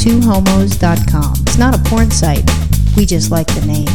twohomos.com. It's not a porn site. We just like the name.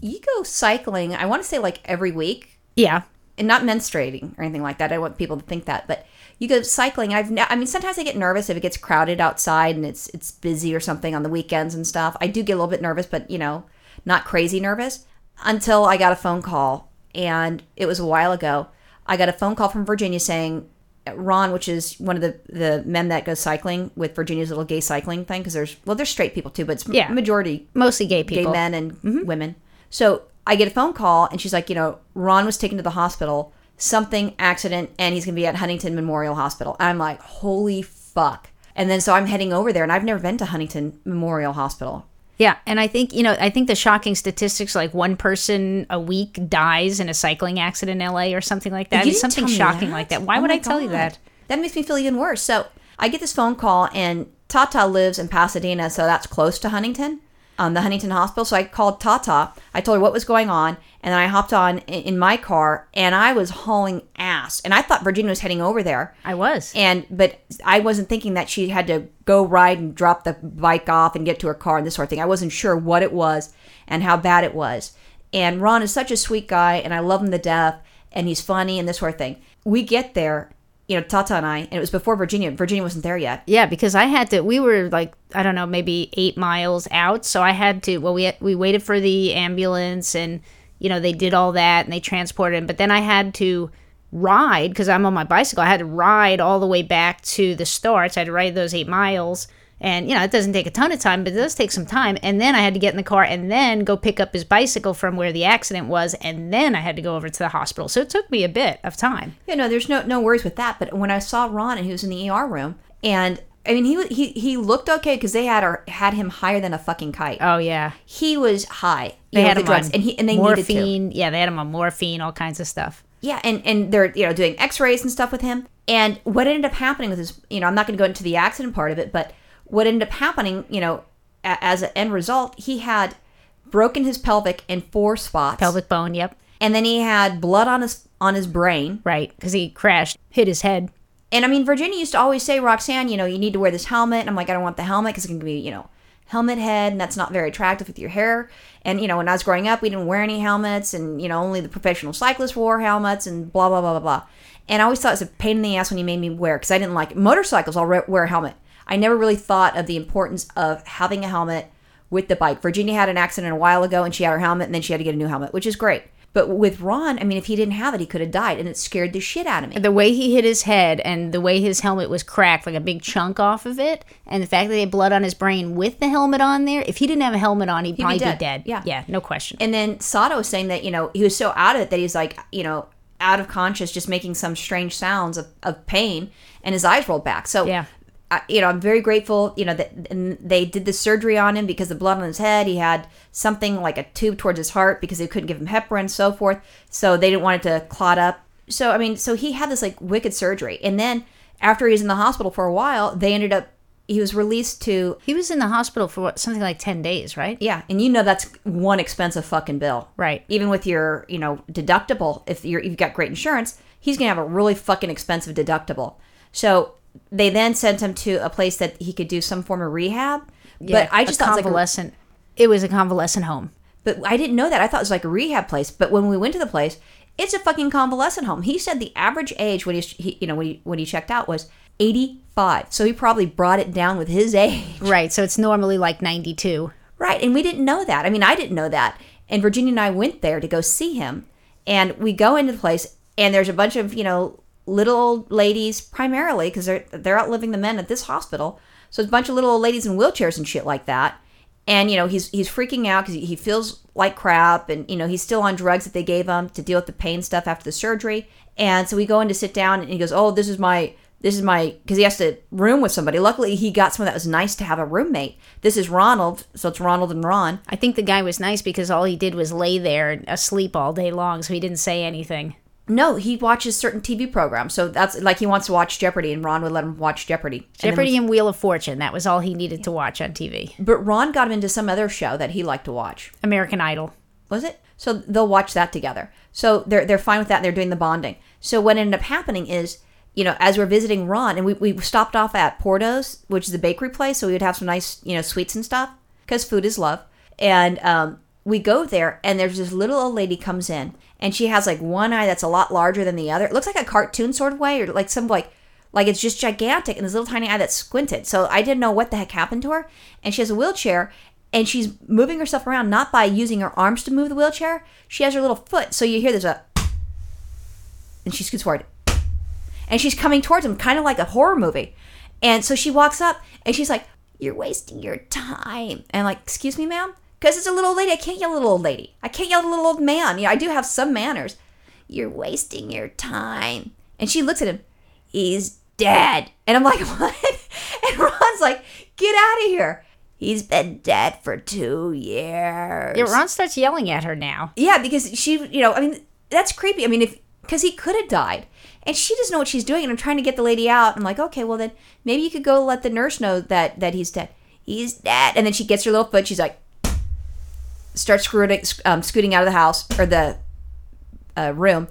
You go cycling, I want to say like every week, Yeah. and not menstruating or anything like that. I don't want people to think that, but you go cycling. I've, ne- I mean, sometimes I get nervous if it gets crowded outside and it's it's busy or something on the weekends and stuff. I do get a little bit nervous, but you know, not crazy nervous. Until I got a phone call, and it was a while ago. I got a phone call from Virginia saying Ron, which is one of the the men that goes cycling with Virginia's little gay cycling thing, because there's well, there's straight people too, but it's Yeah. majority Mostly gay people, gay men and mm-hmm. women. So I get a phone call, and she's like, you know, Ron was taken to the hospital, something accident, and he's gonna be at Huntington Memorial Hospital. I'm like, holy fuck. And then so I'm heading over there, and I've never been to Huntington Memorial Hospital. Yeah, and I think you know, I think the shocking statistics like one person a week dies in a cycling accident in LA or something like that. You It's didn't something shocking that? like that. Why Oh would I tell you that? That makes me feel even worse. So I get this phone call, and Tata lives in Pasadena, so that's close to Huntington, um, the Huntington Hospital. So I called Tata. I told her what was going on, and then I hopped on in, in my car, and I was hauling ass. And I thought Virginia was heading over there. I was. and but I wasn't thinking that she had to go ride and drop the bike off and get to her car and this sort of thing. I wasn't sure what it was and how bad it was. And Ron is such a sweet guy, and I love him to death, and he's funny and this sort of thing. We get there, you know, Tata and I, and it was before Virginia. Virginia wasn't there yet. Yeah, because I had to. We were like I don't know, maybe eight miles out, so I had to. Well, we we waited for the ambulance, and you know they did all that, and they transported him. But then I had to ride because I'm on my bicycle. I had to ride all the way back to the starts. I had to ride those eight miles, and you know it doesn't take a ton of time, but it does take some time. And then I had to get in the car and then go pick up his bicycle from where the accident was, and then I had to go over to the hospital. So it took me a bit of time. Yeah, no, there's no no worries with that. But when I saw Ron and he was in the ER room, and I mean he he he looked okay because they had our, had him higher than a fucking kite. Oh yeah. he was high. You They know, had the him drugs, on and he and they morphine. Yeah, they had him on morphine, all kinds of stuff. Yeah, and and they're you know doing X-rays and stuff with him. And what ended up happening with his, you know, I'm not going to go into the accident part of it, but what ended up happening, you know, a, as an end result, he had broken his pelvic in four spots, Pelvic bone. Yep. and then he had blood on his on his brain. Right, because he crashed, hit his head. And I mean, Virginia used to always say, Roxanne, you know, you need to wear this helmet. And I'm like, I don't want the helmet because it can be, you know, helmet head, and that's not very attractive with your hair. And, you know, when I was growing up, we didn't wear any helmets, and, you know, only the professional cyclists wore helmets, and blah, blah, blah, blah, blah. And I always thought it was a pain in the ass when you made me wear because I didn't like motorcycles. I'll re- wear a helmet. I never really thought of the importance of having a helmet with the bike. Virginia had an accident a while ago, and she had her helmet, and then she had to get a new helmet, which is great. But with Ron, I mean, if he didn't have it, he could have died, and it scared the shit out of me. The way he hit his head and the way his helmet was cracked, like a big chunk off of it, and the fact that he had blood on his brain with the helmet on there, if he didn't have a helmet on, he'd, probably be dead. dead. Yeah. Yeah, no question. And then Sato was saying that, you know, he was so out of it that he's like, you know, out of conscious, just making some strange sounds of, of pain, and his eyes rolled back. So, Yeah. I, you know, I'm very grateful, you know, that and they did the surgery on him because the blood on his head. He had something like a tube towards his heart because they couldn't give him heparin and so forth. So they didn't want it to clot up. So, I mean, so he had this like wicked surgery. And then after he was in the hospital for a while, they ended up, he was released to he was in the hospital for what, something like 10 days, right? yeah, and you know that's one expensive fucking bill. Right. Even with your, you know, deductible, if you're you've got great insurance, he's gonna have a really fucking expensive deductible. So they then sent him to a place that he could do some form of rehab. Yeah, but I just thought it was like a, convalescent. it was a convalescent home. but I didn't know that. I thought it was like a rehab place. But when we went to the place, it's a fucking convalescent home. He said the average age when he, he you know, when he when he checked out was 85. So he probably brought it down with his age. Right, so it's normally like 92. Right. And we didn't know that. I mean, I didn't know that. And Virginia and I went there to go see him. And we go into the place, and there's a bunch of, you know, little old ladies, primarily, because they're, they're outliving the men at this hospital. So it's a bunch of little old ladies in wheelchairs and shit like that. And, you know, he's, he's freaking out because he feels like crap. And, you know, he's still on drugs that they gave him to deal with the pain stuff after the surgery. And so we go in to sit down, and he goes, Oh, this is my this is my because he has to room with somebody. Luckily, he got someone that was nice to have a roommate. This is Ronald, so it's Ronald and Ron. I think the guy was nice because all he did was lay there asleep all day long, so he didn't say anything. No, he watches certain TV programs, so that's like he wants to watch Jeopardy, and Ron would let him watch Jeopardy. And Jeopardy and Wheel of Fortune, that was all he needed to watch on TV. but Ron got him into some other show that he liked to watch. American Idol. Was it? So they'll watch that together. So they're they're fine with that. They're doing the bonding. So what ended up happening is you know, as we're visiting Ron, and we, we stopped off at Porto's, which is a bakery place, so we would have some nice, you know, sweets and stuff, because food is love. And um, we go there, and there's this little old lady comes in, and she has like one eye that's a lot larger than the other. It looks like a cartoon sort of way, or like some like like it's just gigantic, and this little tiny eye that's squinted. So I didn't know what the heck happened to her. And she has a wheelchair, and she's moving herself around not by using her arms to move the wheelchair. She has her little foot, so you hear there's a, and she scoots forward, and she's coming towards him, kind of like a horror movie. And so she walks up, and she's like, "You're wasting your time." And I'm like, "Excuse me, ma'am." Because it's a little old lady. I can't yell at a little old lady. I can't yell at a little old man. You know, I do have some manners. You're wasting your time. And she looks at him. He's dead. And I'm like, what? And Ron's like, get out of here. He's been dead for two years. Yeah, Ron starts yelling at her now. Yeah, because she, you know, I mean, that's creepy. I mean, if because he could have died, and she doesn't know what she's doing, and I'm trying to get the lady out. I'm like, okay, well then maybe you could go let the nurse know that that he's dead. He's dead, and then she gets her little foot. She's like, starts scooting, um, scooting out of the house or the uh, room.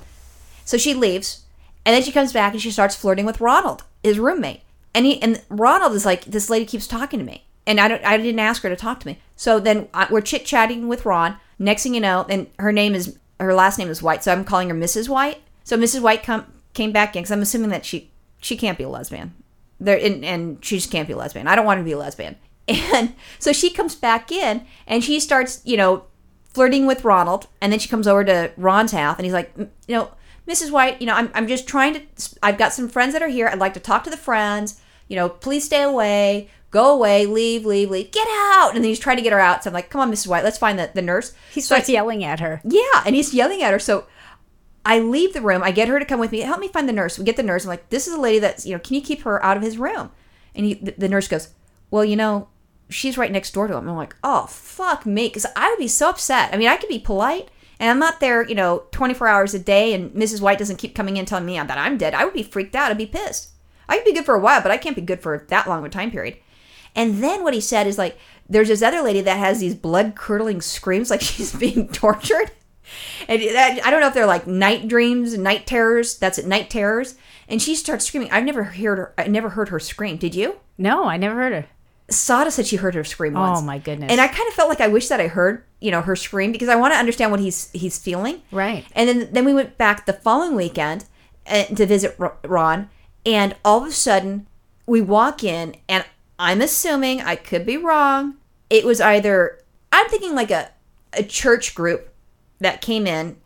So she leaves, and then she comes back and she starts flirting with Ronald, his roommate. And he and Ronald is like, this lady keeps talking to me, and I don't, I didn't ask her to talk to me. So then uh, we're chit chatting with Ron. Next thing you know, and her name is her last name is White, so I'm calling her Mrs. White. So Mrs. White come came back in because I'm assuming that she she can't be a lesbian. There and, and she just can't be a lesbian. I don't want to be a lesbian. And so she comes back in and she starts, you know, flirting with Ronald. And then she comes over to Ron's house and he's like, you know, Mrs. White, you know, I'm, I'm just trying to, I've got some friends that are here. I'd like to talk to the friends. You know, please stay away. Go away. Leave, leave, leave. Get out. And then he's trying to get her out. So I'm like, come on, Mrs. White, let's find the, the nurse. He So I- starts yelling at her. yeah, and he's yelling at her. So I leave the room. I get her to come with me. Help me find the nurse. We get the nurse. I'm like, this is a lady that's, you know, can you keep her out of his room? And he, the, the nurse goes, well, you know, she's right next door to him. I'm like, oh, fuck me. Because I would be so upset. I mean, I could be polite. And I'm not there, you know, 24 hours a day, and Mrs. White doesn't keep coming in telling me that I'm dead. I would be freaked out. I'd be pissed. I could be good for a while, but I can't be good for that long of a time period. And then what he said is like, there's this other lady that has these blood curdling screams like she's being tortured. And I don't know if they're like night dreams, night terrors. That's it, night terrors. And she starts screaming. I've never heard her. I never heard her scream. Did you? No, I never heard her. Sada said she heard her scream once. Oh my goodness. And I kind of felt like I wish that I heard, you know, her scream because I want to understand what he's he's feeling. Right. And then then we went back the following weekend uh, to visit Ron, and all of a sudden we walk in, and I'm assuming I could be wrong. It was either I'm thinking like a a church group that came in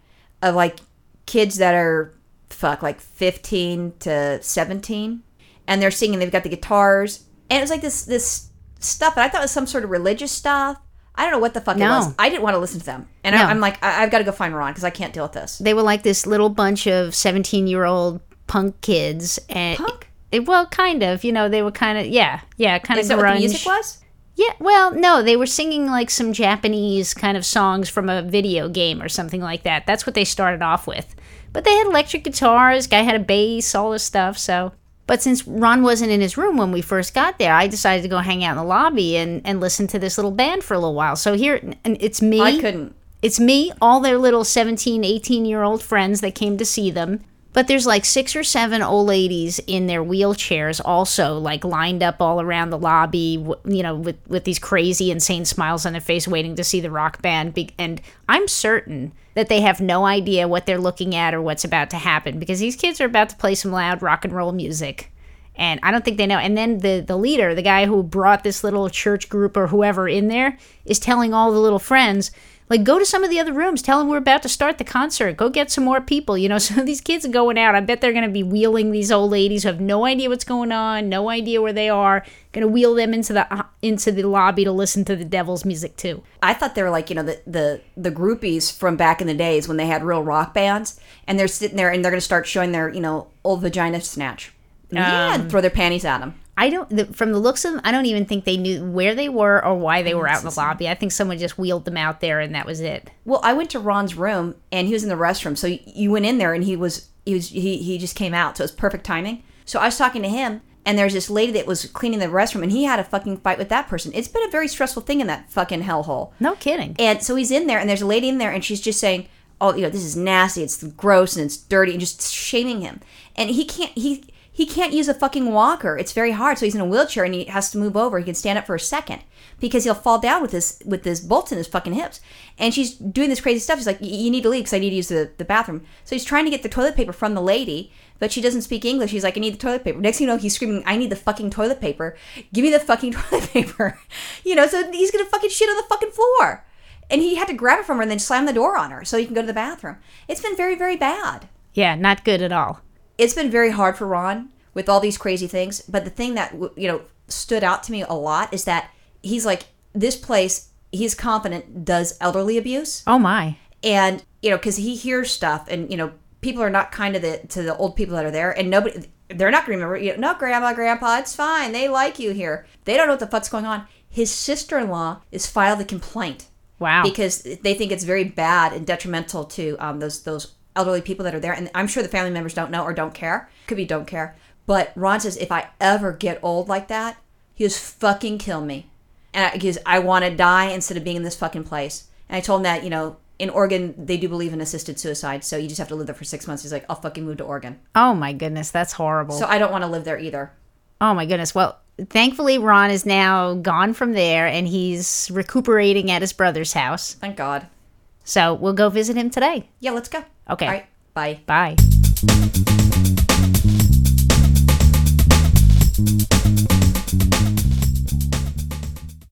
of like kids that are fuck like 15 to 17 and they're singing they've got the guitars and it was like this this stuff that i thought it was some sort of religious stuff. I don't know what the fuck it was. I didn't want to listen to them. And No. I, i'm like I, i've got to go find ron because i can't deal with this. They were like this little bunch of 17 year old punk kids and Punk? It, well kind of you know they were kind of yeah yeah kind is of grunge what the music was? Yeah well no they were singing like some japanese kind of songs from a video game or something like that. That's what they started off with. But they had electric guitars guy had a bass all this stuff so but since ron wasn't in his room when we first got there i decided to go hang out in the lobby and, and listen to this little band for a little while. So here and it's me. I couldn't. It's me, all their little 17, 18 year old friends that came to see them. But there's like six or seven old ladies in their wheelchairs, also like lined up all around the lobby, you know, with, with these crazy, insane smiles on their face, waiting to see the rock band. And I'm certain that they have no idea what they're looking at or what's about to happen because these kids are about to play some loud rock and roll music and I don't think they know. And then the the leader, the guy who brought this little church group or whoever in there, is telling all the little friends, like, go to some of the other rooms. Tell them we're about to start the concert. Go get some more people. You know, so these kids are going out. I bet they're going to be wheeling these old ladies who have no idea what's going on, no idea where they are. Going to wheel them into the uh, into the lobby to listen to the devil's music too. I thought they were like you know the the the groupies from back in the days when they had real rock bands, and they're sitting there and they're going to start showing their you know old vagina snatch. Yeah, and throw their panties at them. I don't. The, from the looks of them, I don't even think they knew where they were or why they were out in the lobby. I think someone just wheeled them out there and that was it. Well, I went to Ron's room and he was in the restroom. So you went in there and he was he was he he just came out. So it was perfect timing. So I was talking to him and there's this lady that was cleaning the restroom and he had a fucking fight with that person. It's been a very stressful thing in that fucking hellhole. No kidding. And so he's in there and there's a lady in there and she's just saying, "Oh, you know, this is nasty. It's gross and it's dirty," and just shaming him. And he can't he he can't use a fucking walker. It's very hard. So he's in a wheelchair and he has to move over. He can stand up for a second because he'll fall down with this with this bolts in his fucking hips. And she's doing this crazy stuff. She's like, "You need to leave because I need to use the, the bathroom." So he's trying to get the toilet paper from the lady, but she doesn't speak English. He's like, "I need the toilet paper." Next thing you know, he's screaming, "I need the fucking toilet paper! Give me the fucking toilet paper!" You know, so he's gonna fucking shit on the fucking floor. And he had to grab it from her and then slam the door on her so he can go to the bathroom. It's been very, very bad Yeah, not good at all. It's been very hard for Ron with all these crazy things. But the thing that you know stood out to me a lot is that he's like this place. He's confident does elderly abuse, Oh my. and you know because he hears stuff, and you know people are not kind to the to the old people that are there, and nobody they're not going to remember. You know, no, grandma, grandpa, it's fine. They like you here. They don't know what the fuck's going on. His sister in law is filed a complaint Wow. because they think it's very bad and detrimental to um, those those elderly people that are there. And I'm sure the family members don't know or don't care. Could be don't care. But Ron says if I ever get old like that, he just fucking kill me, and I, because I want to die instead of being in this fucking place. And I told him that you know in Oregon they do believe in assisted suicide, so you just have to live there for six months. He's like, I'll fucking move to Oregon. oh my goodness, that's horrible. So I don't want to live there either. oh my goodness. Well, thankfully Ron is now gone from there and he's recuperating at his brother's house. Thank God. So we'll go visit him today. Yeah, let's go. Okay. All right. Bye. Bye.